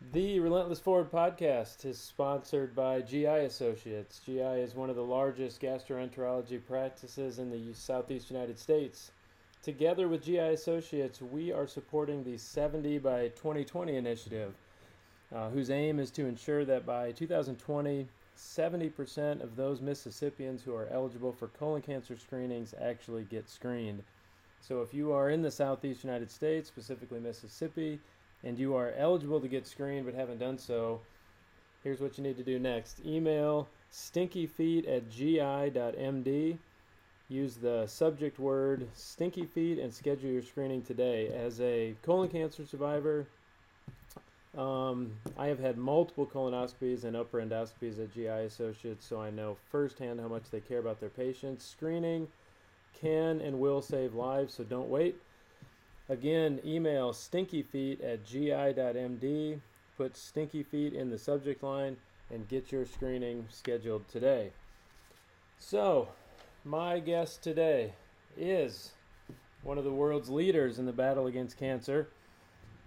The Relentless Forward podcast is sponsored by GI Associates. GI is one of the largest gastroenterology practices in the southeast United States. Together with GI Associates, we are supporting the 70 by 2020 initiative, uh, whose aim is to ensure that by 2020, 70% of those Mississippians who are eligible for colon cancer screenings actually get screened. So if you are in the southeast United States, specifically Mississippi, and you are eligible to get screened but haven't done so, here's what you need to do next. Email stinkyfeet at gi.md. Use the subject word stinky feet and schedule your screening today. As a colon cancer survivor, um, I have had multiple colonoscopies and upper endoscopies at GI Associates, so I know firsthand how much they care about their patients. Screening can and will save lives, so don't wait. Again, email stinkyfeet at gi.md. Put stinky feet in the subject line and get your screening scheduled today. So, my guest today is one of the world's leaders in the battle against cancer.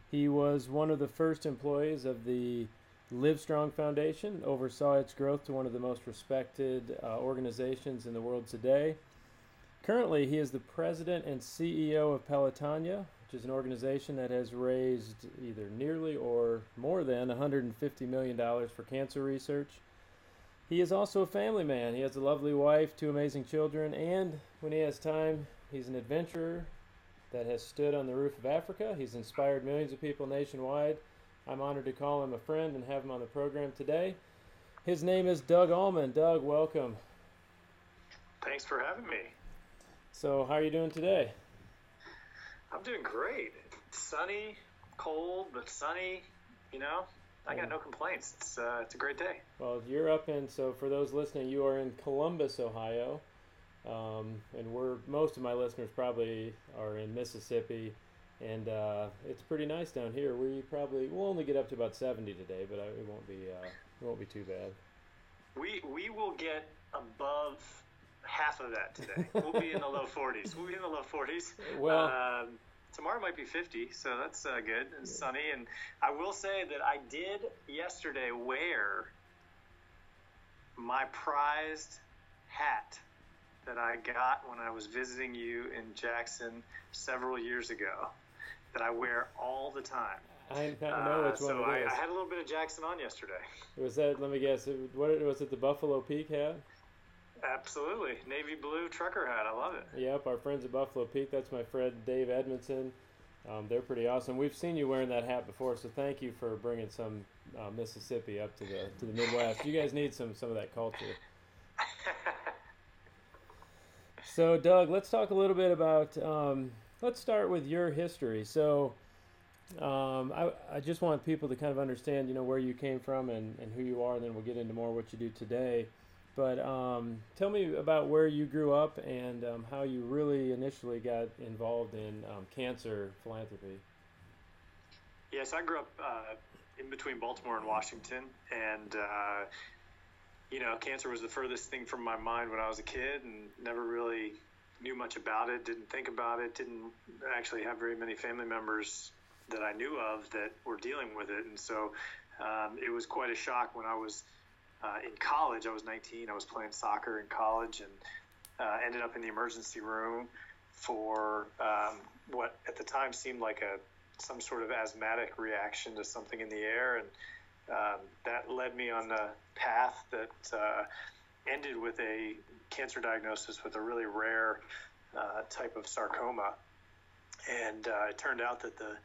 He was one of the first employees of the Livestrong Foundation, oversaw its growth to one of the most respected uh, organizations in the world today. Currently, he is the president and CEO of Pelotonia, which is an organization that has raised either nearly or more than $150 million for cancer research. He is also a family man. He has a lovely wife, two amazing children, and when he has time, he's an adventurer that has stood on the roof of Africa. He's inspired millions of people nationwide. I'm honored to call him a friend and have him on the program today. His name is Doug Ulman. Doug, welcome. Thanks for having me. So, how are you doing today? I'm doing great. It's sunny, cold, but sunny. You know, I got no complaints. It's uh, it's a great day. Well, you're up in. So, for those listening, you are in Columbus, Ohio, um, and we're most of my listeners probably are in Mississippi, and uh, it's pretty nice down here. We probably we'll only get up to about 70 today, but it won't be uh, it won't be too bad. We we will get above half of that today. We'll be in the low 40s. We'll be in the low 40s. Well, um, tomorrow might be 50, so that's uh, good and sunny. And I will say that I did yesterday wear my prized hat that I got when I was visiting you in Jackson several years ago that I wear all the time. I know uh, which so one I, it is. I had a little bit of Jackson on yesterday. Was that? Let me guess. What was it? The Buffalo Peak hat? Absolutely, navy blue trucker hat. I love it. Yep, our friends at Buffalo Peak. That's my friend Dave Edmondson. Um, they're pretty awesome. We've seen you wearing that hat before, so thank you for bringing some uh, Mississippi up to the to the Midwest. You guys need some some of that culture. so, Doug, let's talk a little bit about. Um, let's start with your history. So, um, I I just want people to kind of understand, you know, where you came from and, and who you are, and then we'll get into more what you do today. But um, tell me about where you grew up and um, how you really initially got involved in um, cancer philanthropy. Yes, I grew up uh, in between Baltimore and Washington, and uh, you know, cancer was the furthest thing from my mind when I was a kid, and never really knew much about it. Didn't think about it. Didn't actually have very many family members that I knew of that were dealing with it, and so um, it was quite a shock when I was uh, in college. I was 19. I was playing soccer in college and uh, ended up in the emergency room for um, what at the time seemed like a some sort of asthmatic reaction to something in the air, and um, that led me on a path that uh, ended with a cancer diagnosis with a really rare uh, type of sarcoma. And uh, it turned out that the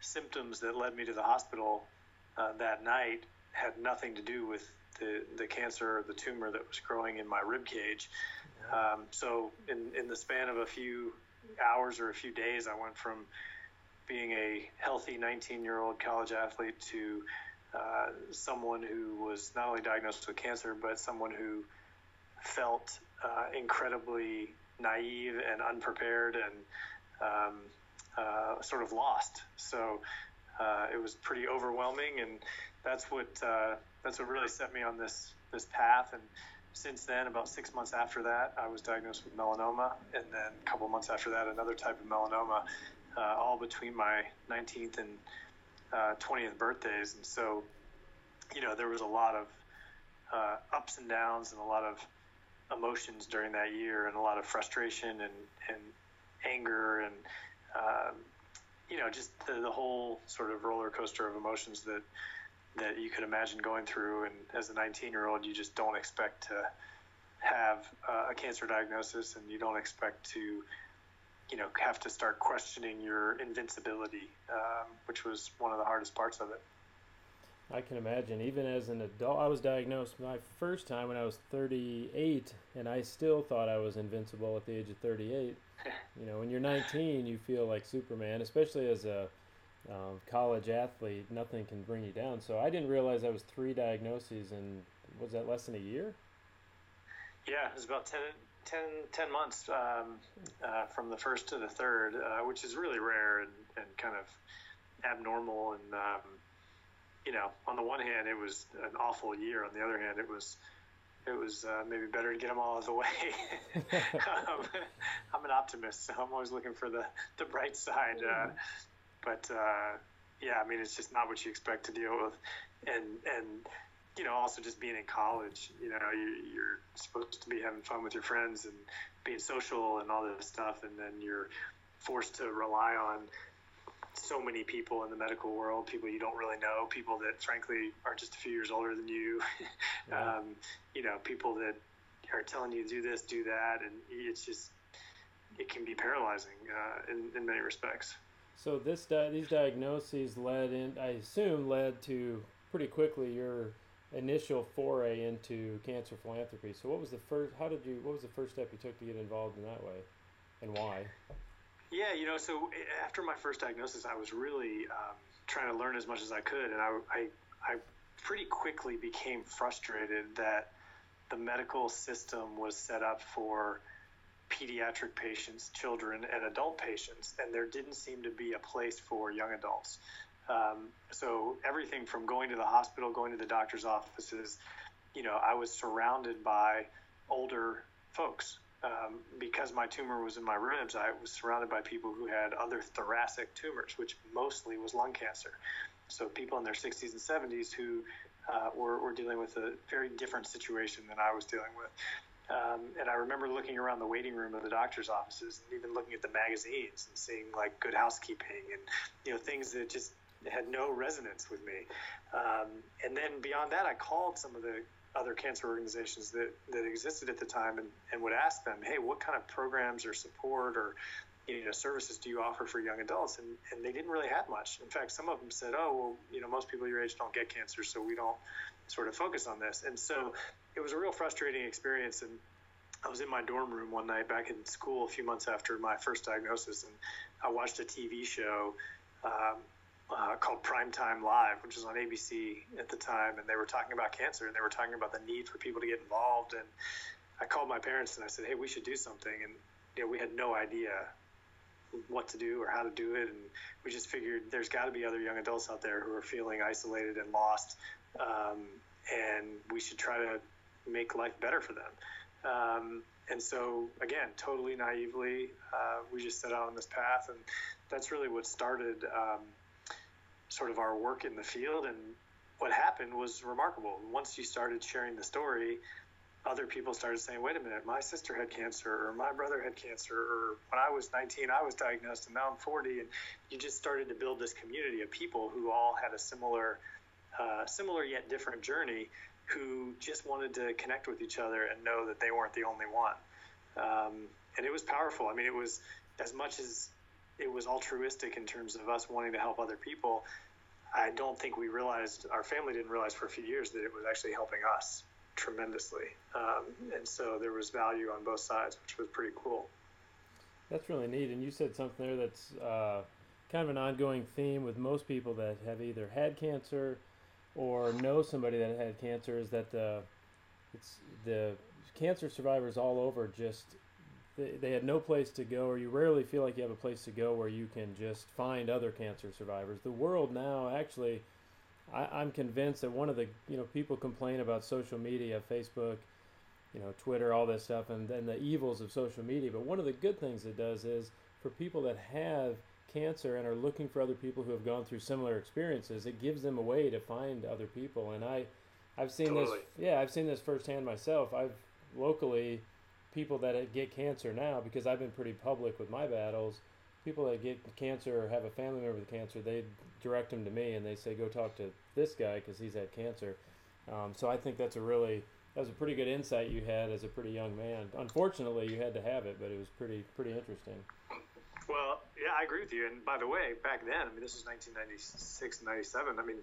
symptoms that led me to the hospital uh, that night had nothing to do with the, the cancer or the tumor that was growing in my rib cage. Um, so in, in the span of a few hours or a few days, I went from being a healthy 19 year old college athlete to uh, someone who was not only diagnosed with cancer, but someone who felt uh, incredibly naive and unprepared and um, uh, sort of lost. So uh, it was pretty overwhelming, and that's what uh, that's what really set me on this this path. And since then, about six months after that, I was diagnosed with melanoma, and then a couple months after that, another type of melanoma. Uh, all between my 19th and uh, 20th birthdays, and so you know there was a lot of uh, ups and downs and a lot of emotions during that year, and a lot of frustration and and anger and um, you know just the, the whole sort of roller coaster of emotions that that you could imagine going through. And as a 19 year old, you just don't expect to have uh, a cancer diagnosis, and you don't expect to, you know, have to start questioning your invincibility, um, which was one of the hardest parts of it. I can imagine. Even as an adult, I was diagnosed my first time when I was 38, and I still thought I was invincible at the age of 38. you know, when you're 19, you feel like Superman, especially as a um, college athlete. Nothing can bring you down. So I didn't realize I was three diagnoses, and was that less than a year? Yeah, it was about 10, 10, 10 months um, uh, from the first to the third, uh, which is really rare and, and kind of abnormal. And, um, you know, on the one hand, it was an awful year. On the other hand, it was it was uh, maybe better to get them all out of the way. um, I'm an optimist, so I'm always looking for the, the bright side. Uh, but uh, yeah, I mean, it's just not what you expect to deal with, and and you know, also just being in college, you know, you, you're supposed to be having fun with your friends and being social and all this stuff, and then you're forced to rely on so many people in the medical world, people you don't really know, people that frankly are just a few years older than you, yeah. um, you know, people that are telling you to do this, do that, and it's just it can be paralyzing uh, in, in many respects. So this di- these diagnoses led in, I assume, led to pretty quickly your initial foray into cancer philanthropy. So what was the first? How did you? What was the first step you took to get involved in that way, and why? Yeah, you know, so eh, after my first diagnosis, I was really um, trying to learn as much as I could, and I, I, I pretty quickly became frustrated that the medical system was set up for pediatric patients, children, and adult patients, and there didn't seem to be a place for young adults. Um, so everything from going to the hospital, going to the doctor's offices, you know, I was surrounded by older folks um, because my tumor was in my ribs, I was surrounded by people who had other thoracic tumors, which mostly was lung cancer. So people in their 60s and 70s who uh, were, were dealing with a very different situation than I was dealing with. Um, and I remember looking around the waiting room of the doctor's offices and even looking at the magazines and seeing like Good Housekeeping and you know things that just had no resonance with me. Um, and then beyond that, I called some of the other cancer organizations that, that existed at the time and, and would ask them, hey, what kind of programs or support or you know services do you offer for young adults? And, and they didn't really have much. In fact, some of them said, oh, well, you know, most people your age don't get cancer, so we don't sort of focus on this. And so it was a real frustrating experience. And I was in my dorm room one night back in school a few months after my first diagnosis, and I watched a TV show um, uh, called Primetime Live, which was on ABC at the time, and they were talking about cancer and they were talking about the need for people to get involved. And I called my parents and I said, "Hey, we should do something." And you know, we had no idea what to do or how to do it, and we just figured there's got to be other young adults out there who are feeling isolated and lost, um, and we should try to make life better for them. Um, and so, again, totally naively, uh, we just set out on this path, and that's really what started. Um, sort of our work in the field. And what happened was remarkable. Once you started sharing the story, other people started saying, wait a minute, my sister had cancer, or my brother had cancer, or when I was 19, I was diagnosed, and now I'm 40. And you just started to build this community of people who all had a similar, similar yet different journey, who just wanted to connect with each other and know that they weren't the only one. Um, and it was powerful. I mean, it was as much as it was altruistic in terms of us wanting to help other people. I don't think we realized, our family didn't realize for a few years that it was actually helping us tremendously. Um, and so there was value on both sides, which was pretty cool. That's really neat. And you said something there that's uh, kind of an ongoing theme with most people that have either had cancer or know somebody that had cancer is that the it's the cancer survivors all over just they, they had no place to go, or you rarely feel like you have a place to go where you can just find other cancer survivors. The world now, actually, I, I'm convinced that one of the you know people complain about social media, Facebook, you know, Twitter, all this stuff, and then the evils of social media. But one of the good things it does is for people that have cancer and are looking for other people who have gone through similar experiences, it gives them a way to find other people. And I, I've seen Totally. this. Yeah, I've seen this firsthand myself. I've locally people that get cancer now because I've been pretty public with my battles. People that get cancer or have a family member with cancer, they direct them to me and they say, "Go talk to this guy because he's had cancer." Um, so I think that's a really that was a pretty good insight you had as a pretty young man. Unfortunately, you had to have it, but it was pretty pretty interesting. Well, yeah, I agree with you. And by the way, back then, I mean, this is 1996, 97. I mean,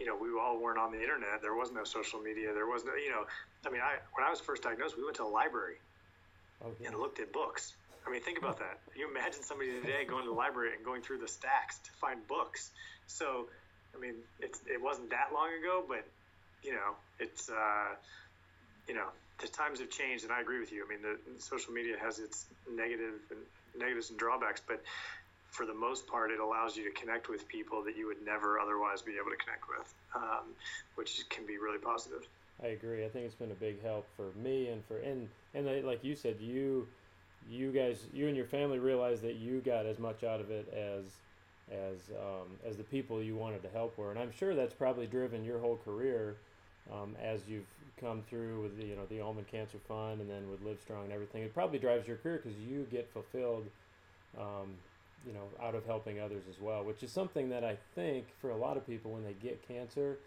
you know, we all weren't on the internet. There was no social media. There was no, you know, I mean, I when I was first diagnosed, we went to a library Oh yeah. and looked at books. I mean, think about that. Can you imagine somebody today going to the library and going through the stacks to find books? So, I mean, it's it wasn't that long ago, but you know, it's uh, you know, the times have changed, and I agree with you. I mean, the social media has its negative and negatives and drawbacks, but for the most part, it allows you to connect with people that you would never otherwise be able to connect with, um, which can be really positive. I agree. I think it's been a big help for me and for and and like you said, you you guys you and your family realized that you got as much out of it as as um, as the people you wanted to help were, and I'm sure that's probably driven your whole career um, as you've come through with the, you know the Ulman Cancer Fund and then with Livestrong and everything. It probably drives your career because you get fulfilled. Um, you know, out of helping others as well, which is something that I think for a lot of people when they get cancer,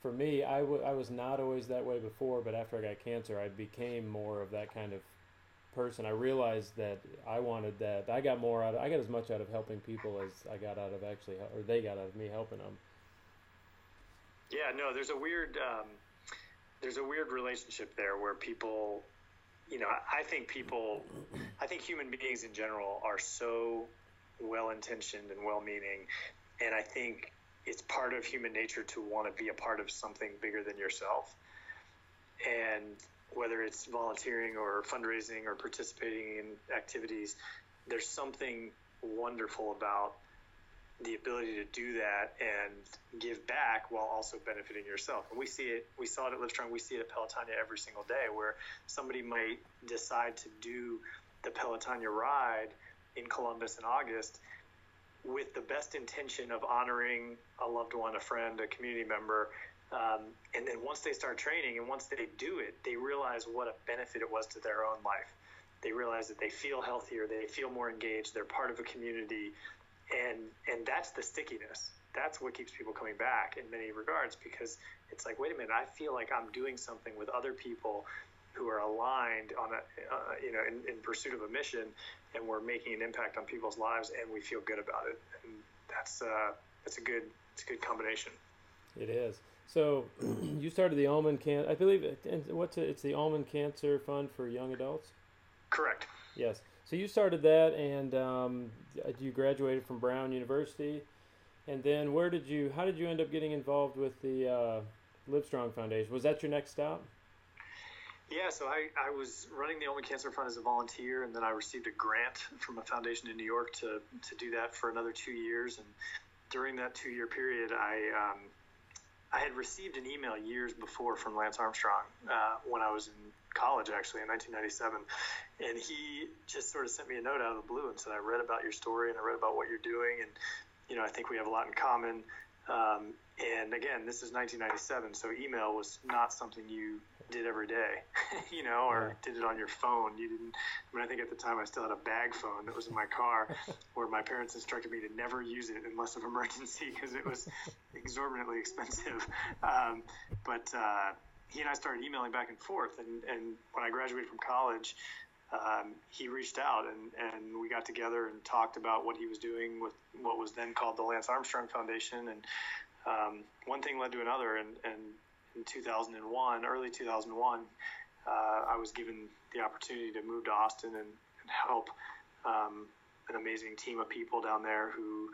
for me, I, w- I was not always that way before, but after I got cancer, I became more of that kind of person. I realized that I wanted that. I got more out. Of, I got as much out of helping people as I got out of actually, or they got out of me helping them. Yeah, no, there's a weird um, there's a weird relationship there where people, you know, I I think people, I think human beings in general are so well intentioned and well meaning, and I think it's part of human nature to want to be a part of something bigger than yourself, and whether it's volunteering or fundraising or participating in activities, there's something wonderful about the ability to do that and give back while also benefiting yourself. And we see it, we saw it at Livestrong, we see it at Pelotonia every single day where somebody might decide to do the Pelotonia ride in Columbus in August with the best intention of honoring a loved one, a friend, a community member. Um, and then once they start training and once they do it, they realize what a benefit it was to their own life. They realize that they feel healthier, they feel more engaged, they're part of a community, and and that's the stickiness that's what keeps people coming back in many regards because it's like wait a minute i feel like i'm doing something with other people who are aligned on a uh, you know in, in pursuit of a mission and we're making an impact on people's lives and we feel good about it and that's uh that's a good it's a good combination It is. So you started the Ulman Can. I believe it, and what's it? It's the Ulman Cancer Fund for Young Adults. correct Yes. So you started that, and um, you graduated from Brown University, and then where did you? How did you end up getting involved with the uh, Livestrong Foundation? Was that your next stop? Yeah, so I, I was running the Ulman Cancer Fund as a volunteer, and then I received a grant from a foundation in New York to, to do that for another two years. And during that two year period, I um, I had received an email years before from Lance Armstrong uh, when I was in college, actually in 1997, and he just sort of sent me a note out of the blue and said, "I read about your story and I read about what you're doing, and you know I think we have a lot in common." Um, and again, this is 1997, so email was not something you did every day, you know, or did it on your phone. You didn't. I mean, I think at the time I still had a bag phone that was in my car, where my parents instructed me to never use it unless of emergency because it was exorbitantly expensive. Um, but uh, he and I started emailing back and forth, and, and when I graduated from college. Um, he reached out and, and we got together and talked about what he was doing with what was then called the Lance Armstrong Foundation. And um, one thing led to another. And, and in 2001, early 2001, uh, I was given the opportunity to move to Austin and, and help um, an amazing team of people down there who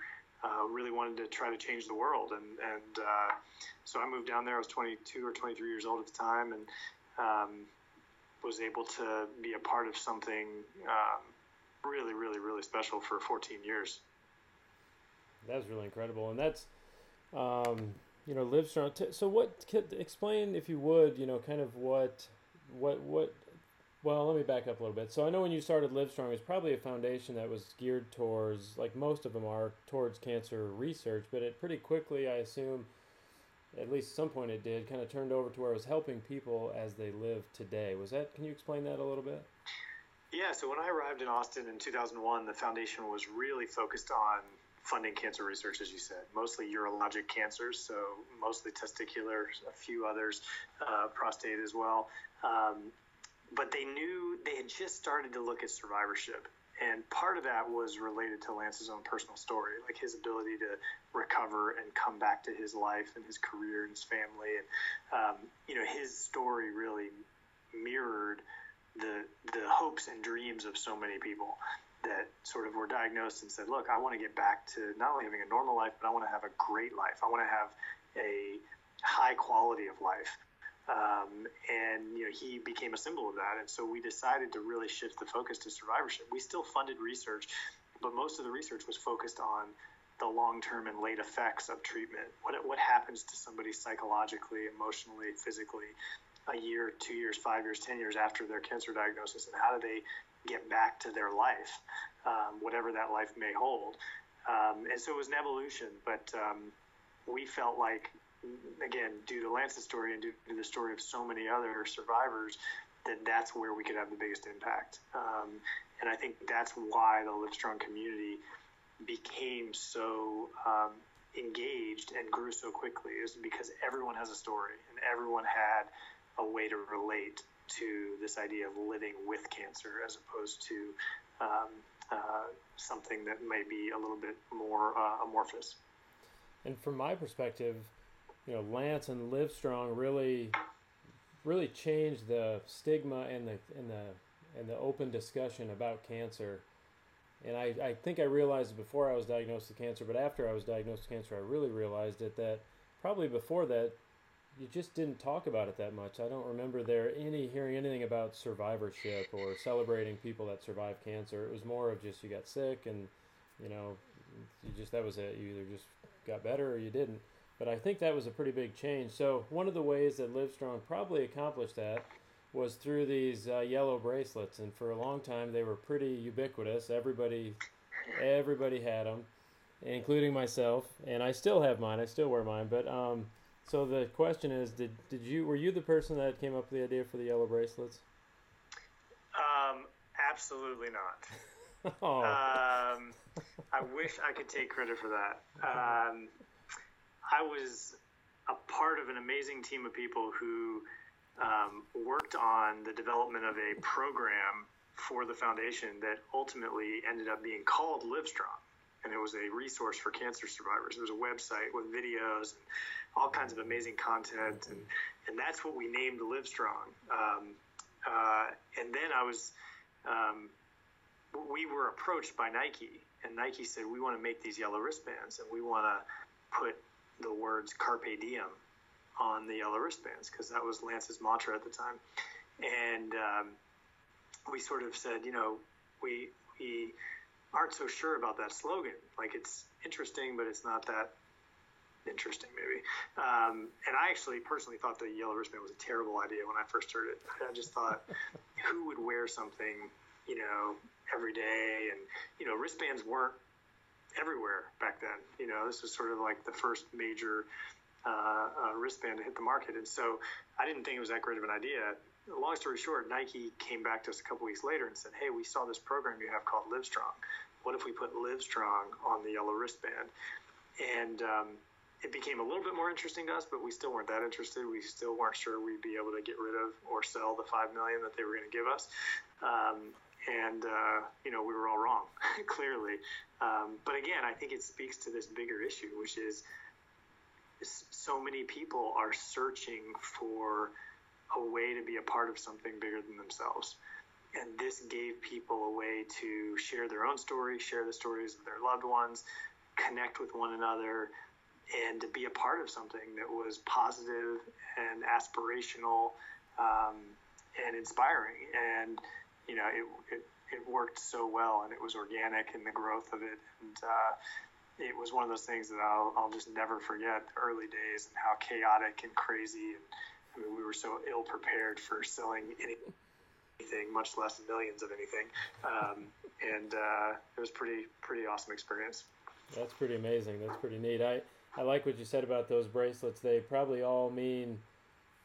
uh, really wanted to try to change the world. And, and uh, so I moved down there. I was 22 or 23 years old at the time, and um, was able to be a part of something um, really, really, really special for 14 years. That's really incredible, and that's, um, you know, Livestrong. So, what? Explain, if you would, you know, kind of what, what, what Well, let me back up a little bit. So I know when you started Livestrong, it was probably a foundation that was geared towards, like most of them are, towards cancer research. But it pretty quickly, I assume, at least at some point it did, kind of turned over to where it was helping people as they live today. Was that? Can you explain that a little bit? Yeah. So when I arrived in Austin in 2001, the foundation was really focused on funding cancer research, as you said, mostly urologic cancers, so mostly testicular, a few others, uh, prostate as well. Um, but they knew they had just started to look at survivorship. And part of that was related to Lance's own personal story, like his ability to recover and come back to his life and his career and his family. And, um, you know, his story really mirrored the, the hopes and dreams of so many people that sort of were diagnosed and said, look, I want to get back to not only having a normal life, but I want to have a great life. I want to have a high quality of life. Um, and you know he became a symbol of that, and so we decided to really shift the focus to survivorship. We still funded research, but most of the research was focused on the long-term and late effects of treatment. What what happens to somebody psychologically, emotionally, physically, a year, two years, five years, ten years after their cancer diagnosis, and how do they get back to their life, um, whatever that life may hold. Um, and so it was an evolution, but um, we felt like again, due to Lance's story and due to the story of so many other survivors, that that's where we could have the biggest impact. Um, and I think that's why the Livestrong community became so um, engaged and grew so quickly is because everyone has a story and everyone had a way to relate to this idea of living with cancer as opposed to um, uh, something that may be a little bit more uh, amorphous. And from my perspective, you know, Lance and Livestrong really, really changed the stigma and the and the and the open discussion about cancer. And I, I think I realized it before I was diagnosed with cancer, but after I was diagnosed with cancer, I really realized it that probably before that, you just didn't talk about it that much. I don't remember there any hearing anything about survivorship or celebrating people that survived cancer. It was more of just you got sick and you know you just that was it. You either just got better or you didn't. But I think that was a pretty big change. So one of the ways that Livestrong probably accomplished that was through these uh, yellow bracelets, and for a long time they were pretty ubiquitous. Everybody, everybody had them, including myself, and I still have mine. I still wear mine. But um, so the question is, did did you were you the person that came up with the idea for the yellow bracelets? Um, absolutely not. oh. Um, I wish I could take credit for that. Um, I was a part of an amazing team of people who um, worked on the development of a program for the foundation that ultimately ended up being called Livestrong. And it was a resource for cancer survivors. It was a website with videos and all kinds of amazing content. And, and that's what we named Livestrong. Um, uh, and then I was, um, we were approached by Nike. And Nike said, We want to make these yellow wristbands and we want to put the words carpe diem on the yellow wristbands because that was Lance's mantra at the time. And um, we sort of said, you know, we we aren't so sure about that slogan. Like it's interesting, but it's not that interesting, maybe. Um, and I actually personally thought the yellow wristband was a terrible idea when I first heard it. I just thought, who would wear something, you know, every day? And you know, wristbands weren't everywhere back then. You know, this was sort of like the first major uh, uh, wristband to hit the market, and so I didn't think it was that great of an idea. Long story short, Nike came back to us a couple weeks later and said, "Hey, we saw this program you have called Livestrong. What if we put Livestrong on the yellow wristband?" And um, it became a little bit more interesting to us, but we still weren't that interested. We still weren't sure we'd be able to get rid of or sell the five million that they were going to give us. Um, and uh, you know we were all wrong clearly. Um, but again i think it speaks to this bigger issue which is so many people are searching for a way to be a part of something bigger than themselves. And this gave people a way to share their own stories share the stories of their loved ones connect with one another and to be a part of something that was positive and aspirational um, and inspiring. And you know, it, it, it worked so well and it was organic in the growth of it. And uh, it was one of those things that I'll, I'll just never forget the early days and how chaotic and crazy. And I mean, we were so ill prepared for selling any. anything, much less millions of anything. Um, and uh, it was pretty pretty awesome experience. That's pretty amazing. That's pretty neat. I I like what you said about those bracelets. They probably all mean,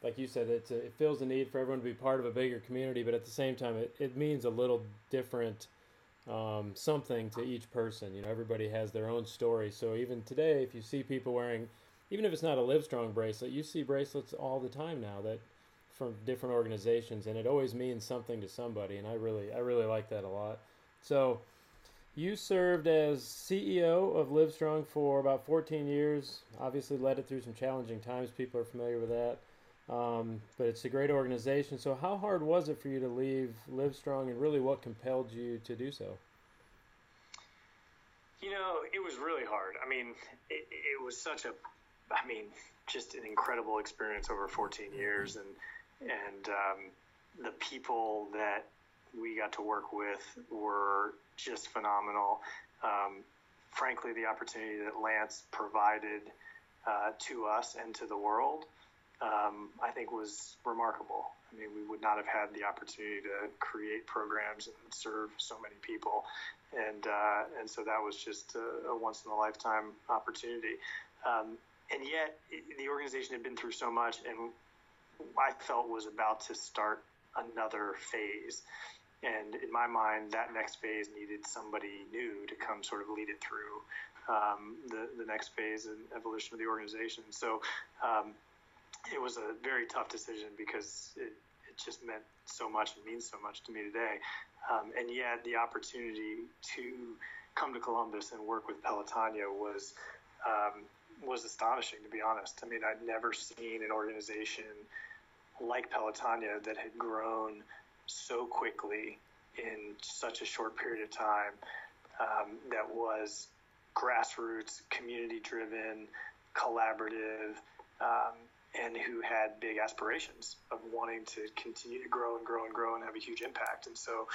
like you said, it's a, it fills a need for everyone to be part of a bigger community, but at the same time, it, it means a little different um, something to each person. You know, everybody has their own story. So even today, if you see people wearing, even if it's not a Livestrong bracelet, you see bracelets all the time now that from different organizations, and it always means something to somebody. And I really, I really like that a lot. So you served as CEO of Livestrong for about 14 years. Obviously, led it through some challenging times. People are familiar with that. Um, but it's a great organization. So, how hard was it for you to leave Livestrong, and really what compelled you to do so? You know, it was really hard. I mean, it, it was such a, I mean, just an incredible experience over 14 years, and and um, the people that we got to work with were just phenomenal. Um, frankly, the opportunity that Lance provided uh, to us and to the world um, I think was remarkable. I mean, we would not have had the opportunity to create programs and serve so many people, and uh, and so that was just a, a once in a lifetime opportunity. Um, and yet, the organization had been through so much, and I felt was about to start another phase. And in my mind, that next phase needed somebody new to come sort of lead it through um, the the next phase and evolution of the organization. So um, it was a very tough decision because it, it just meant so much and means so much to me today. Um, and yet, the opportunity to come to Columbus and work with Pelotonia was um, was astonishing, to be honest. I mean, I'd never seen an organization like Pelotonia that had grown so quickly in such a short period of time. Um, that was grassroots, community driven, collaborative, um, and who had big aspirations of wanting to continue to grow and grow and grow and have a huge impact. And so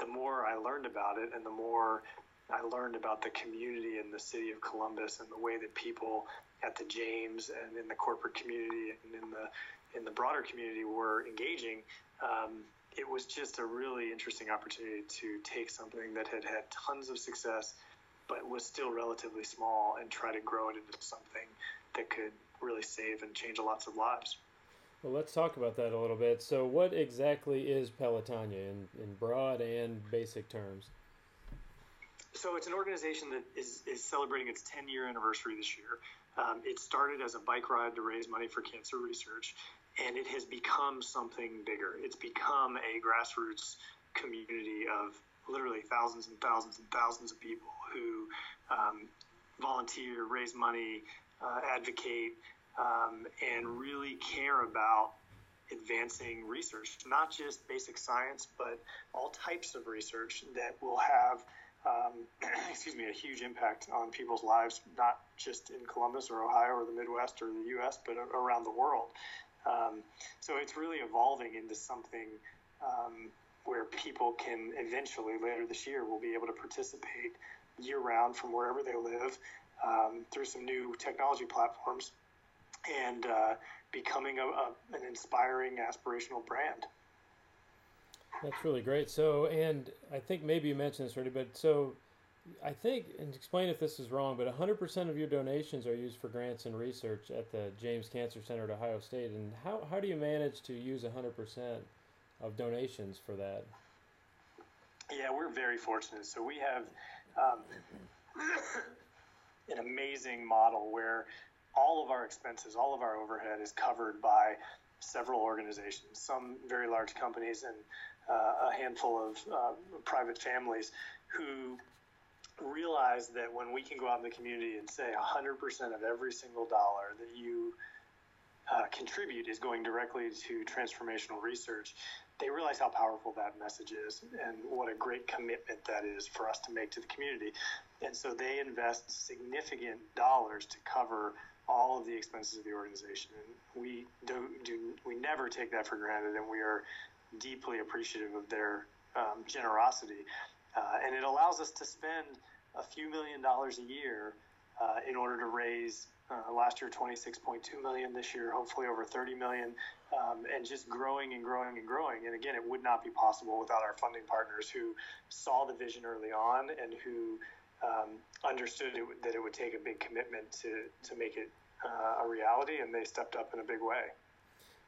the more I learned about it and the more I learned about the community in the city of Columbus and the way that people at the James and in the corporate community and in the in the broader community were engaging, um, it was just a really interesting opportunity to take something that had had tons of success, but was still relatively small, and try to grow it into something that could really save and change lots of lives. Well, let's talk about that a little bit. So, what exactly is Pelotonia in, in broad and basic terms? So, it's an organization that is, is celebrating its 10 year anniversary this year. Um, it started as a bike ride to raise money for cancer research, and it has become something bigger. It's become a grassroots community of literally thousands and thousands and thousands of people who um, volunteer, raise money, uh, advocate, um, and really care about advancing research, not just basic science, but all types of research that will have, um, excuse me, a huge impact on people's lives, not just in Columbus or Ohio or the Midwest or the U.S., but around the world. Um, so it's really evolving into something um, where people can eventually, later this year, will be able to participate year round from wherever they live um, through some new technology platforms and uh, becoming a, a, an inspiring, aspirational brand. That's really great. So, and I think maybe you mentioned this already, but so I think, and explain if this is wrong, but 100% of your donations are used for grants and research at the James Cancer Center at Ohio State. And how, how do you manage to use 100% of donations for that? Yeah, we're very fortunate. So we have um, an amazing model where all of our expenses, all of our overhead is covered by several organizations, some very large companies and uh, a handful of uh, private families who realize that when we can go out in the community and say 100% of every single dollar that you uh, contribute is going directly to transformational research, they realize how powerful that message is and what a great commitment that is for us to make to the community. And so they invest significant dollars to cover all of the expenses of the organization. And we do, do we never take that for granted, and we are deeply appreciative of their um, generosity. Uh, and it allows us to spend a few million dollars a year uh, in order to raise Uh, last year, 26.2 million. This year, hopefully over 30 million, um, and just growing and growing and growing. And again, it would not be possible without our funding partners who saw the vision early on and who um, understood it, that it would take a big commitment to to make it uh, a reality, and they stepped up in a big way.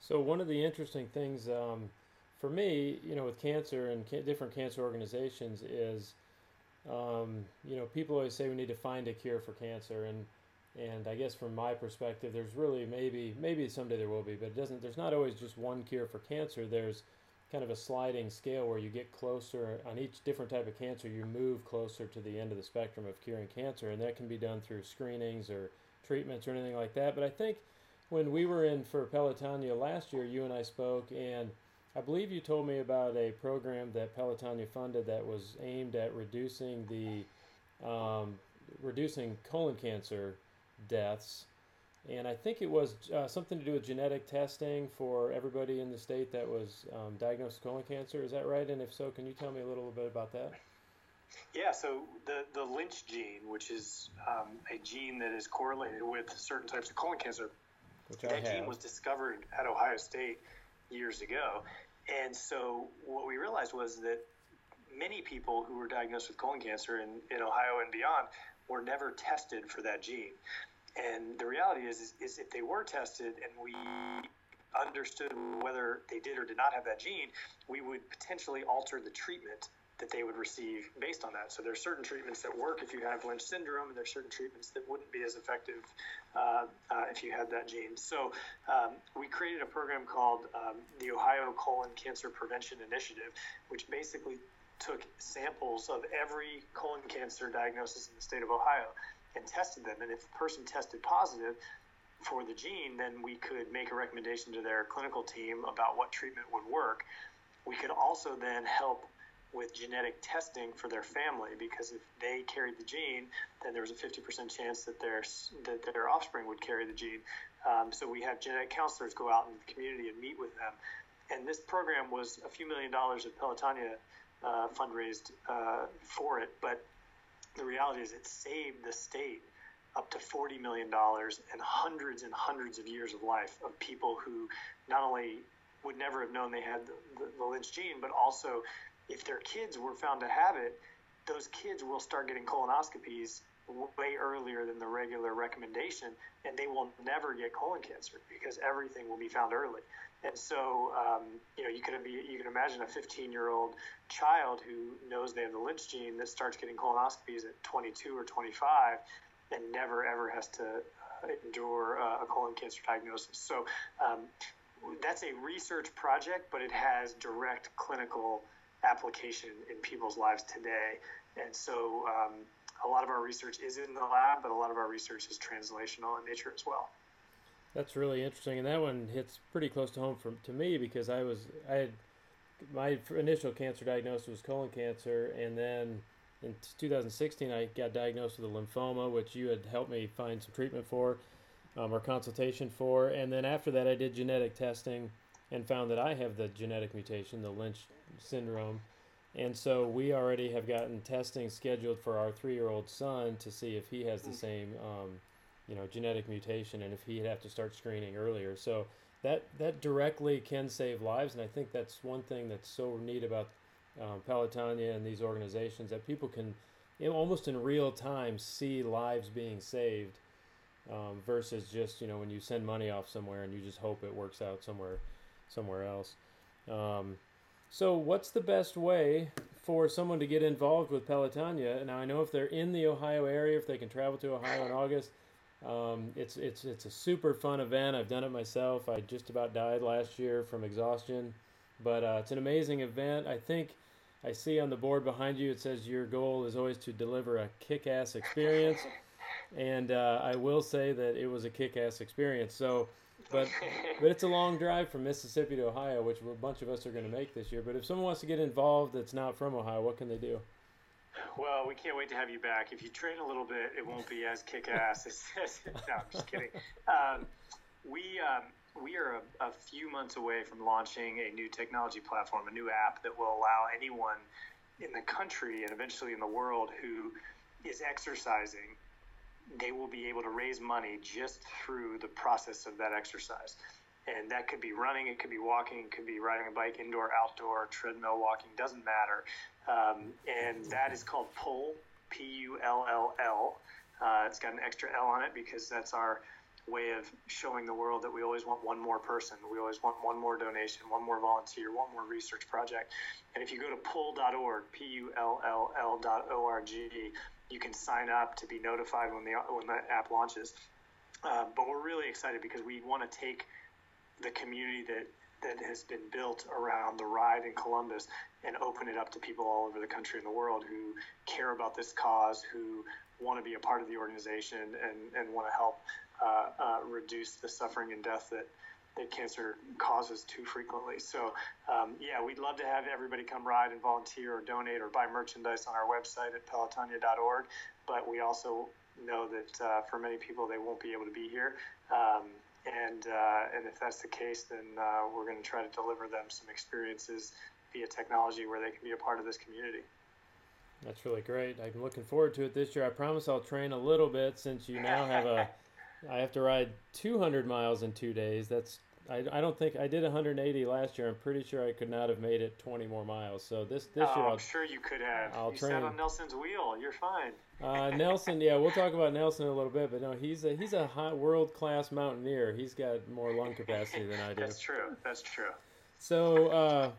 So one of the interesting things um, for me, you know, with cancer and ca- different cancer organizations is, um, you know, people always say we need to find a cure for cancer, and and I guess from my perspective, there's really maybe maybe someday there will be, but it doesn't. There's not always just one cure for cancer. There's kind of a sliding scale where you get closer on each different type of cancer. You move closer to the end of the spectrum of curing cancer, and that can be done through screenings or treatments or anything like that. But I think when we were in for Pelotonia last year, you and I spoke, and I believe you told me about a program that Pelotonia funded that was aimed at reducing the um, reducing colon cancer deaths. And I think it was uh, something to do with genetic testing for everybody in the state that was um, diagnosed with colon cancer. Is that right? And if so, can you tell me a little bit about that? Yeah, so the, the Lynch gene, which is um, a gene that is correlated with certain types of colon cancer, Which that gene was discovered at Ohio State years ago. And so what we realized was that many people who were diagnosed with colon cancer in, in Ohio and beyond were never tested for that gene. And the reality is, is, is if they were tested and we understood whether they did or did not have that gene, we would potentially alter the treatment that they would receive based on that. So there are certain treatments that work if you have Lynch syndrome, and there are certain treatments that wouldn't be as effective uh, uh, if you had that gene. So um, we created a program called um, the Ohio Colon Cancer Prevention Initiative, which basically took samples of every colon cancer diagnosis in the state of Ohio and tested them. And if a person tested positive for the gene, then we could make a recommendation to their clinical team about what treatment would work. We could also then help with genetic testing for their family because if they carried the gene, then there was a 50% chance that their that their offspring would carry the gene. Um, so we have genetic counselors go out in the community and meet with them. And this program was a few million dollars that Pelotonia uh, fundraised uh, for it, but the reality is it saved the state up to $40 million and hundreds and hundreds of years of life of people who not only would never have known they had the, the, the Lynch gene, but also if their kids were found to have it, those kids will start getting colonoscopies way earlier than the regular recommendation, and they will never get colon cancer because everything will be found early. And so, um, you know, you can be you can imagine a 15 year old child who knows they have the Lynch gene that starts getting colonoscopies at 22 or 25, and never ever has to uh, endure uh, a colon cancer diagnosis. So. Um, that's a research project, but it has direct clinical application in people's lives today. And so um, a lot of our research is in the lab, but a lot of our research is translational in nature as well. That's really interesting, and that one hits pretty close to home for to me because I was I had my initial cancer diagnosis was colon cancer, and then in 2016 I got diagnosed with a lymphoma, which you had helped me find some treatment for, um, or consultation for, and then after that I did genetic testing and found that I have the genetic mutation, the Lynch syndrome. And so we already have gotten testing scheduled for our three-year-old son to see if he has the same, um, you know, genetic mutation and if he'd have to start screening earlier. So that that directly can save lives, and I think that's one thing that's so neat about um, Pelotonia and these organizations that people can, you know, almost in real time see lives being saved, um, versus just you know when you send money off somewhere and you just hope it works out somewhere, somewhere else. Um, so, what's the best way for someone to get involved with Pelotonia? Now, I know if they're in the Ohio area, if they can travel to Ohio in August, um, it's it's it's a super fun event. I've done it myself. I just about died last year from exhaustion, but uh, it's an amazing event. I think I see on the board behind you it says your goal is always to deliver a kick-ass experience, and uh, I will say that it was a kick-ass experience. So but but it's a long drive from Mississippi to Ohio, which a bunch of us are going to make this year. But if someone wants to get involved that's not from Ohio, what can they do? Well, we can't wait to have you back. If you train a little bit, it won't be as kick ass as, as. No, I'm just kidding. Um, we um, we are a, a, few months away from launching a new technology platform, a new app that will allow anyone in the country and eventually in the world who is exercising they will be able to raise money just through the process of that exercise. And that could be running, it could be walking, it could be riding a bike, indoor, outdoor, treadmill walking, doesn't matter. Um, and that is called Pull, P U L L L. Uh, it's got an extra L on it because that's our way of showing the world that we always want one more person. We always want one more donation, one more volunteer, one more research project. And if you go to pull.org, P U L L L.org, you can sign up to be notified when the when the app launches. Uh, but we're really excited because we want to take the community that that has been built around the ride in Columbus and open it up to people all over the country and the world who care about this cause, who want to be a part of the organization and, and want to help uh, uh, reduce the suffering and death that, that cancer causes too frequently. So, um, yeah, we'd love to have everybody come ride and volunteer or donate or buy merchandise on our website at pelotonia.org. But we also know that uh, for many people, they won't be able to be here. Um, and, uh, and if that's the case, then uh, we're going to try to deliver them some experiences via technology where they can be a part of this community. That's really great. I'm looking forward to it this year. I promise I'll train a little bit since you now have a. I have to ride 200 miles in two days. That's I, I don't think I did 180 last year. I'm pretty sure I could not have made it 20 more miles. So this this oh, year, i am sure you could have. I'll you train. sat on Nelson's wheel. You're fine. Uh, Nelson, yeah, we'll talk about Nelson in a little bit, but no, he's a he's a high world class mountaineer. He's got more lung capacity than I do. That's true. That's true. So uh,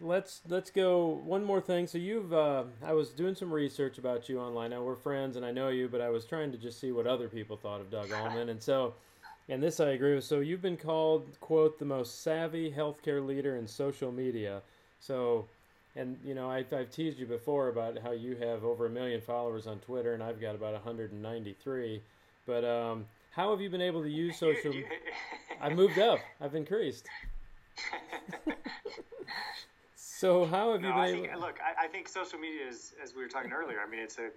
let's let's go one more thing. So you've uh, I was doing some research about you online. Now we're friends and I know you, but I was trying to just see what other people thought of Doug Ulman, and so. And this I agree with. So you've been called, quote, the most savvy healthcare leader in social media. So and you know I've, I've teased you before about how you have over a million followers on twitter and i've got about 193 but um, how have you been able to use social i've moved up i've increased so how have no, you been I able think, look I, I think social media is as we were talking earlier i mean it's a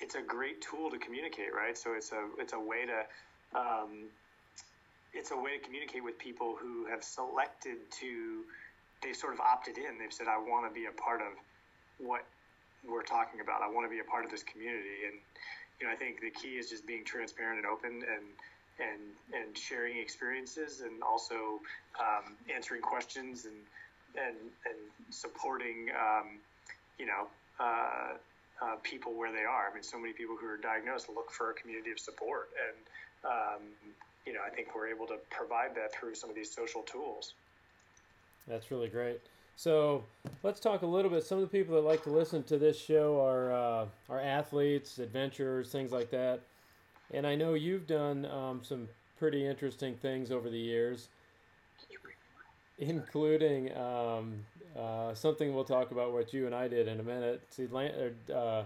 it's a great tool to communicate right so it's a it's a way to um, it's a way to communicate with people who have selected to they've sort of opted in. They've said, I want to be a part of what we're talking about. I want to be a part of this community. And, you know, I think the key is just being transparent and open and, and, and sharing experiences and also um, answering questions and, and, and supporting, um, you know, uh, uh, people where they are. I mean, so many people who are diagnosed look for a community of support. And, um, you know, I think we're able to provide that through some of these social tools. That's really great. So let's talk a little bit. Some of the people that like to listen to this show are uh, are athletes, adventurers, things like that. And I know you've done um, some pretty interesting things over the years, including um, uh, something we'll talk about what you and I did in a minute. See, uh,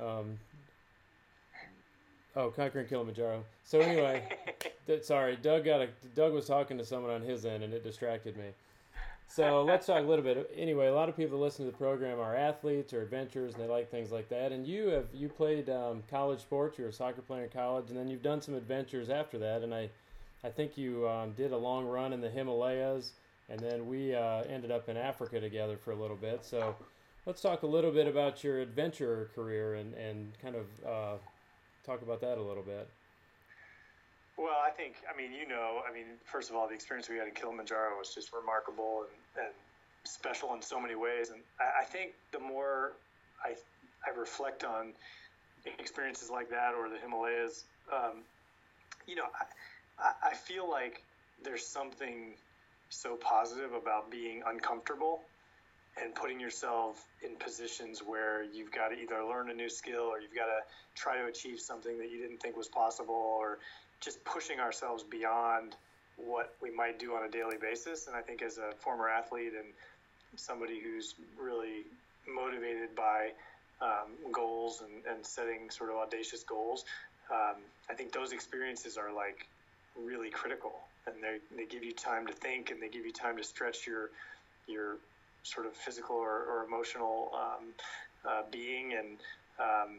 um, oh, conquering Kilimanjaro. So anyway, sorry, Doug got a Doug was talking to someone on his end and it distracted me. So let's talk a little bit. Anyway, a lot of people that listen to the program are athletes or adventurers, and they like things like that. And you have you played um, college sports. You were a soccer player in college, and then you've done some adventures after that. And I, I think you um, did a long run in the Himalayas, and then we uh, ended up in Africa together for a little bit. So let's talk a little bit about your adventure career and and kind of uh, talk about that a little bit. Well, I think, I mean, you know, I mean, first of all, the experience we had in Kilimanjaro was just remarkable and, and special in so many ways. And I, I think the more I, I reflect on experiences like that or the Himalayas, um, you know, I, I feel like there's something so positive about being uncomfortable and putting yourself in positions where you've got to either learn a new skill or you've got to try to achieve something that you didn't think was possible or just pushing ourselves beyond what we might do on a daily basis. And I think as a former athlete and somebody who's really motivated by um, goals and, and, setting sort of audacious goals, um, I think those experiences are like really critical. And they, they give you time to think and they give you time to stretch your your sort of physical or, or emotional um, uh, being. And um,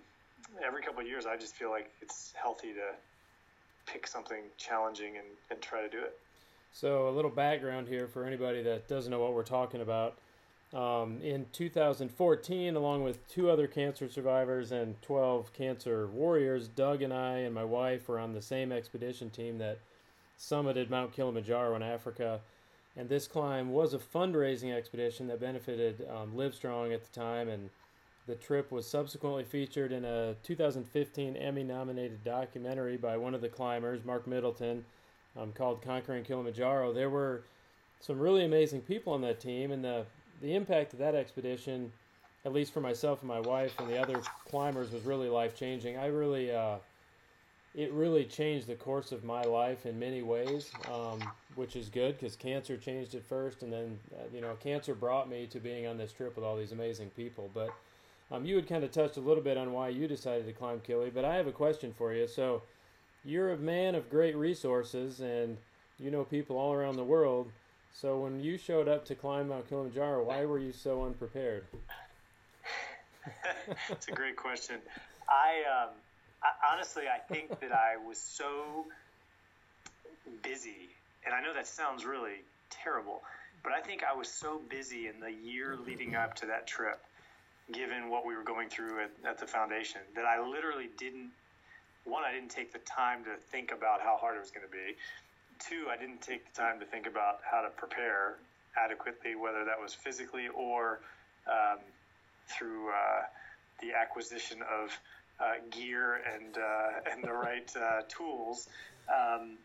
every couple of years, I just feel like it's healthy to pick something challenging and, and try to do it. So, a little background here for anybody that doesn't know what we're talking about. Um, in 2014, along with two other cancer survivors and 12 cancer warriors, Doug and I and my wife were on the same expedition team that summited Mount Kilimanjaro in Africa. And this climb was a fundraising expedition that benefited um, Livestrong at the time. And the trip was subsequently featured in a 2015 Emmy nominated documentary by one of the climbers, Mark Middleton, um, called Conquering Kilimanjaro. There were some really amazing people on that team, and the the impact of that expedition, at least for myself and my wife and the other climbers, was really life changing. I really, uh, it really changed the course of my life in many ways, um, which is good because cancer changed it first, and then uh, you know cancer brought me to being on this trip with all these amazing people. But um, you had kind of touched a little bit on why you decided to climb Kili, but I have a question for you. So you're a man of great resources, and you know people all around the world. So when you showed up to climb Mount Kilimanjaro, why were you so unprepared? It's a great question. I, um, Honestly, I think that I was so busy, and I know that sounds really terrible, but I think I was so busy in the year leading up to that trip, given what we were going through at, at the foundation, that I literally didn't. One, I didn't take the time to think about how hard it was going to be two, I didn't take the time to think about how to prepare adequately, whether that was physically or um, through uh, the acquisition of gear and uh, and the right uh, tools. Um,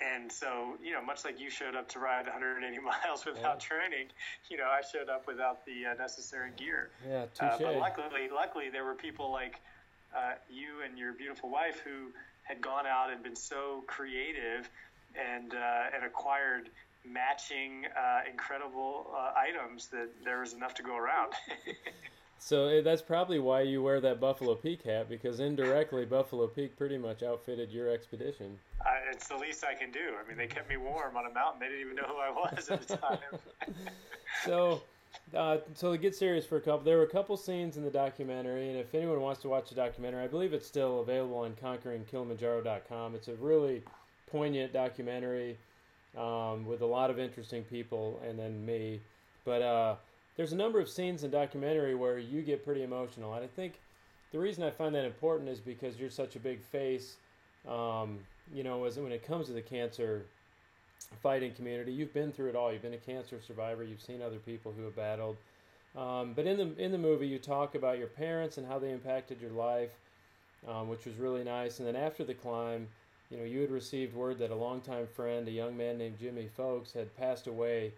and so, you know, much like you showed up to ride 180 miles without yeah. training, you know, I showed up without the uh, necessary gear. Yeah, touche. but luckily, luckily, there were people like you and your beautiful wife who had gone out and been so creative and uh, and acquired matching uh, incredible uh, items that there was enough to go around. so eh, that's probably why you wear that Buffalo Peak hat because indirectly Buffalo Peak pretty much outfitted your expedition. it's the least I can do. I mean, they kept me warm on a mountain. They didn't even know who I was at the time. so. Uh, so to get serious for a couple, there were a couple scenes in the documentary, and if anyone wants to watch the documentary, I believe it's still available on conqueringkilimanjaro.com. It's a really poignant documentary um, with a lot of interesting people, and then me. But uh, there's a number of scenes in documentary where you get pretty emotional, and I think the reason I find that important is because you're such a big face. Um, you know, as when it comes to the cancer fighting community, you've been through it all. You've been a cancer survivor. You've seen other people who have battled. Um, but in the in the movie, you talk about your parents and how they impacted your life, um, which was really nice. And then after the climb, you know, you had received word that a longtime friend, a young man named Jimmy Folks, had passed away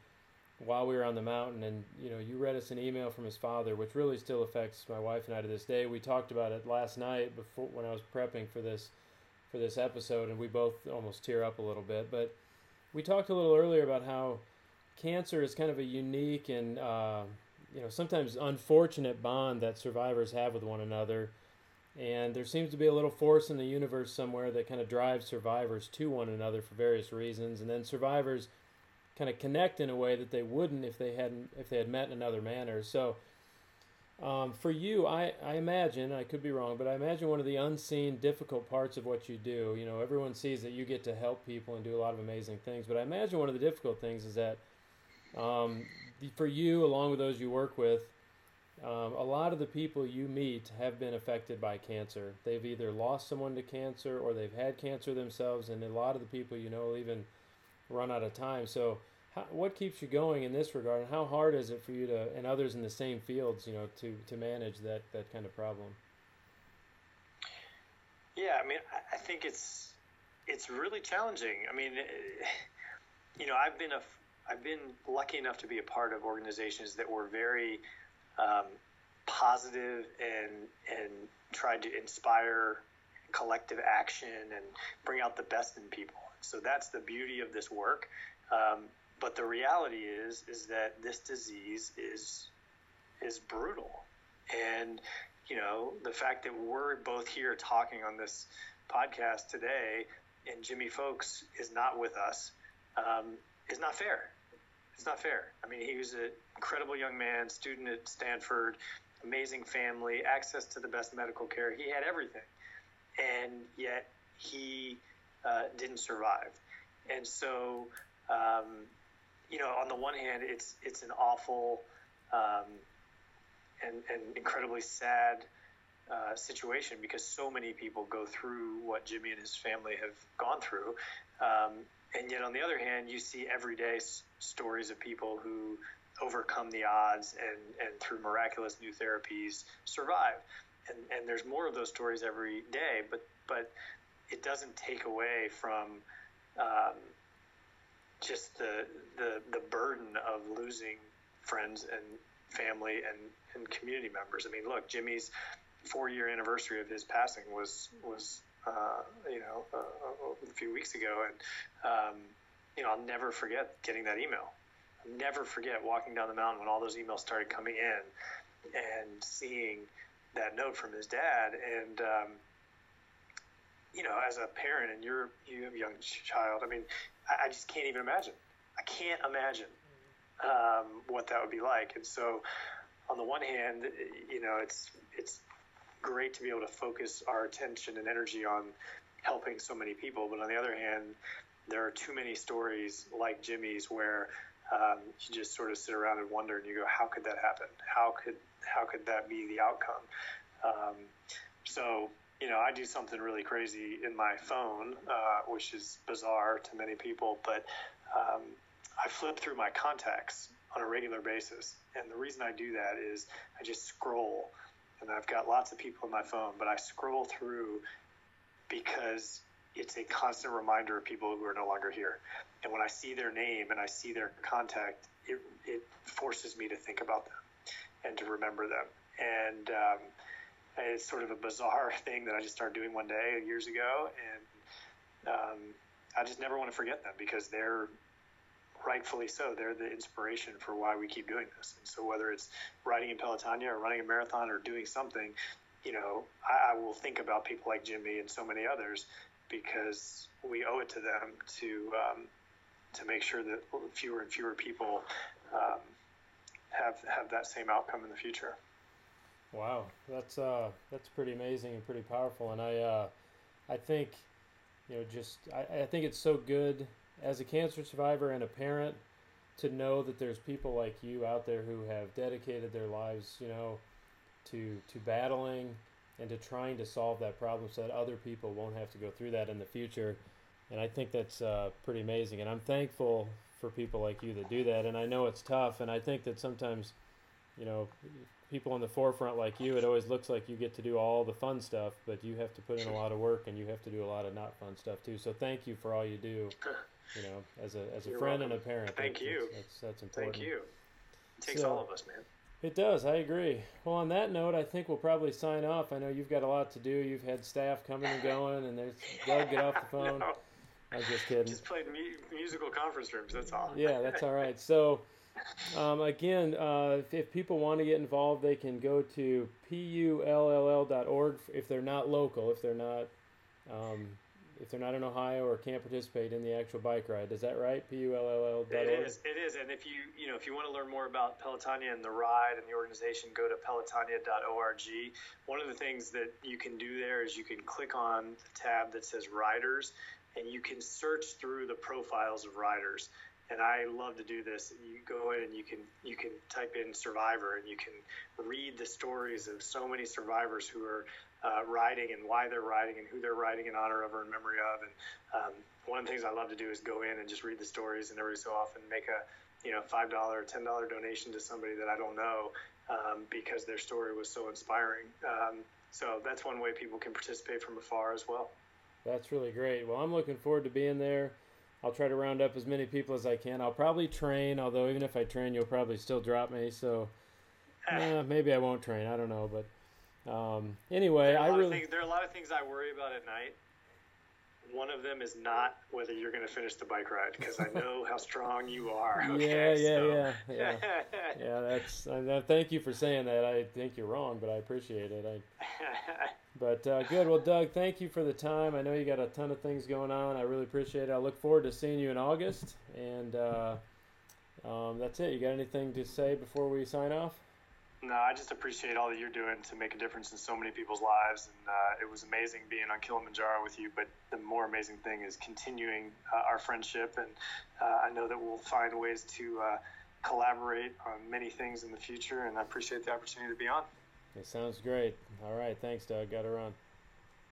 while we were on the mountain. And, you know, you read us an email from his father, which really still affects my wife and I to this day. We talked about it last night before when I was prepping for this for this episode, and we both almost tear up a little bit. But we talked a little earlier about how cancer is kind of a unique and uh, you know sometimes unfortunate bond that survivors have with one another and there seems to be a little force in the universe somewhere that kind of drives survivors to one another for various reasons. And then survivors kind of connect in a way that they wouldn't if they hadn't if they had met in another manner. So um, for you, I, I imagine I could be wrong, but I imagine one of the unseen difficult parts of what you do. You know, everyone sees that you get to help people and do a lot of amazing things, but I imagine one of the difficult things is that um, for you, along with those you work with, um, a lot of the people you meet have been affected by cancer. They've either lost someone to cancer or they've had cancer themselves, and a lot of the people you know even run out of time. So, how, what keeps you going in this regard, and how hard is it for you to and others in the same fields, you know, to to manage that that kind of problem? Yeah, I mean, I think it's it's really challenging. I mean, you know, I've been a I've been lucky enough to be a part of organizations that were very um, positive and and tried to inspire collective action and bring out the best in people. So that's the beauty of this work. Um, but the reality is is that this disease is is brutal, and you know the fact that we're both here talking on this podcast today, and Jimmy Folks is not with us, um, is not fair it's not fair. I mean, he was an incredible young man, student at Stanford, amazing family, access to the best medical care. He had everything, and yet he uh, didn't survive. And so, um, you know, on the one hand, it's it's an awful um, and, and incredibly sad uh, situation because so many people go through what Jimmy and his family have gone through. Um, and yet, on the other hand, you see everyday s- stories of people who overcome the odds and, and through miraculous new therapies survive. And, and there's more of those stories every day, but, but it doesn't take away from um, just the, the, the burden of losing friends and family and, and community members. I mean, look, Jimmy's four year anniversary of his passing was was uh, you know uh, a few weeks ago, and um, you know I'll never forget getting that email. I'll never forget walking down the mountain when all those emails started coming in, and seeing that note from his dad. And um, you know, as a parent, and you're you have a young child. I mean, I, I just can't even imagine. I can't imagine um, what that would be like. And so, on the one hand, you know, it's it's great to be able to focus our attention and energy on helping so many people. But on the other hand, there are too many stories like Jimmy's where um, you just sort of sit around and wonder, and you go, "How could that happen? How could how could that be the outcome?" Um, so you know, I do something really crazy in my phone, uh, which is bizarre to many people, but um, I flip through my contacts on a regular basis. And the reason I do that is I just scroll and I've got lots of people in my phone, but I scroll through because it's a constant reminder of people who are no longer here. And when I see their name and I see their contact, it, it forces me to think about them and to remember them. And um, it's sort of a bizarre thing that I just started doing one day years ago. And um, I just never want to forget them because they're rightfully so. They're the inspiration for why we keep doing this. And so whether it's riding in Pelotonia or running a marathon or doing something, you know, I, I, will think about people like Jimmy and so many others because we owe it to them to um, to make sure that fewer and fewer people um, have have that same outcome in the future. Wow, that's uh, that's pretty amazing and pretty powerful, and I uh, I think you know just I, I think it's so good as a cancer survivor and a parent to know that there's people like you out there who have dedicated their lives, you know, to to battling and to trying to solve that problem so that other people won't have to go through that in the future. And I think that's uh, pretty amazing. And I'm thankful for people like you that do that. And I know it's tough. And I think that sometimes, you know, people in the forefront like you, it always looks like you get to do all the fun stuff, but you have to put in a lot of work and you have to do a lot of not fun stuff too. So thank you for all you do you know, as a as a You're friend welcome. and a parent. Thank that's, you. That's, that's, that's important. Thank you. It takes So- all of us, man. It does. I agree. Well, on that note, I think we'll probably sign off. I know you've got a lot to do. You've had staff coming and going, and there's Doug. Get off the phone. no, I'm just kidding. just played mu- musical conference rooms. That's all. Yeah, that's all right. So, um, again, uh, if, if people want to get involved, they can go to pull.org if they're not local, if they're not, um, if they're not in Ohio or can't participate in the actual bike ride. Is that right? pull.org. It is. It is. And if you you know if you want to learn more about Pelotonia and the ride and the organization, go to pelotonia.org. One of the things that you can do there is you can click on the tab that says riders, and you can search through the profiles of riders. And I love to do this. You go in and you can you can type in survivor and you can read the stories of so many survivors who are uh, riding and why they're riding and who they're riding in honor of or in memory of. And um, one of the things I love to do is go in and just read the stories and every so often make a you know five dollar, ten dollar donation to somebody that I don't know um, because their story was so inspiring. Um, so that's one way people can participate from afar as well. That's really great. Well, I'm looking forward to being there. I'll try to round up as many people as I can. I'll probably train, although even if I train, you'll probably still drop me. So eh, maybe I won't train. I don't know, but um, anyway, There are, a I really things, there are a lot of things I worry about at night. One of them is not whether you're going to finish the bike ride because I know how strong you are. yeah, Okay, yeah, so- yeah, yeah, yeah. That's. Thank you for saying that. I think you're wrong, but I appreciate it. I, But uh, good. Well, Doug, thank you for the time. I know you got a ton of things going on. I really appreciate it. I look forward to seeing you in August. And uh, um, that's it. You got anything to say before we sign off? No, I just appreciate all that you're doing to make a difference in so many people's lives. And uh, it was amazing being on Kilimanjaro with you. But the more amazing thing is continuing uh, our friendship. And uh, I know that we'll find ways to uh, collaborate on many things in the future. And I appreciate the opportunity to be on. It sounds great. All right. Thanks, Doug. Got to run.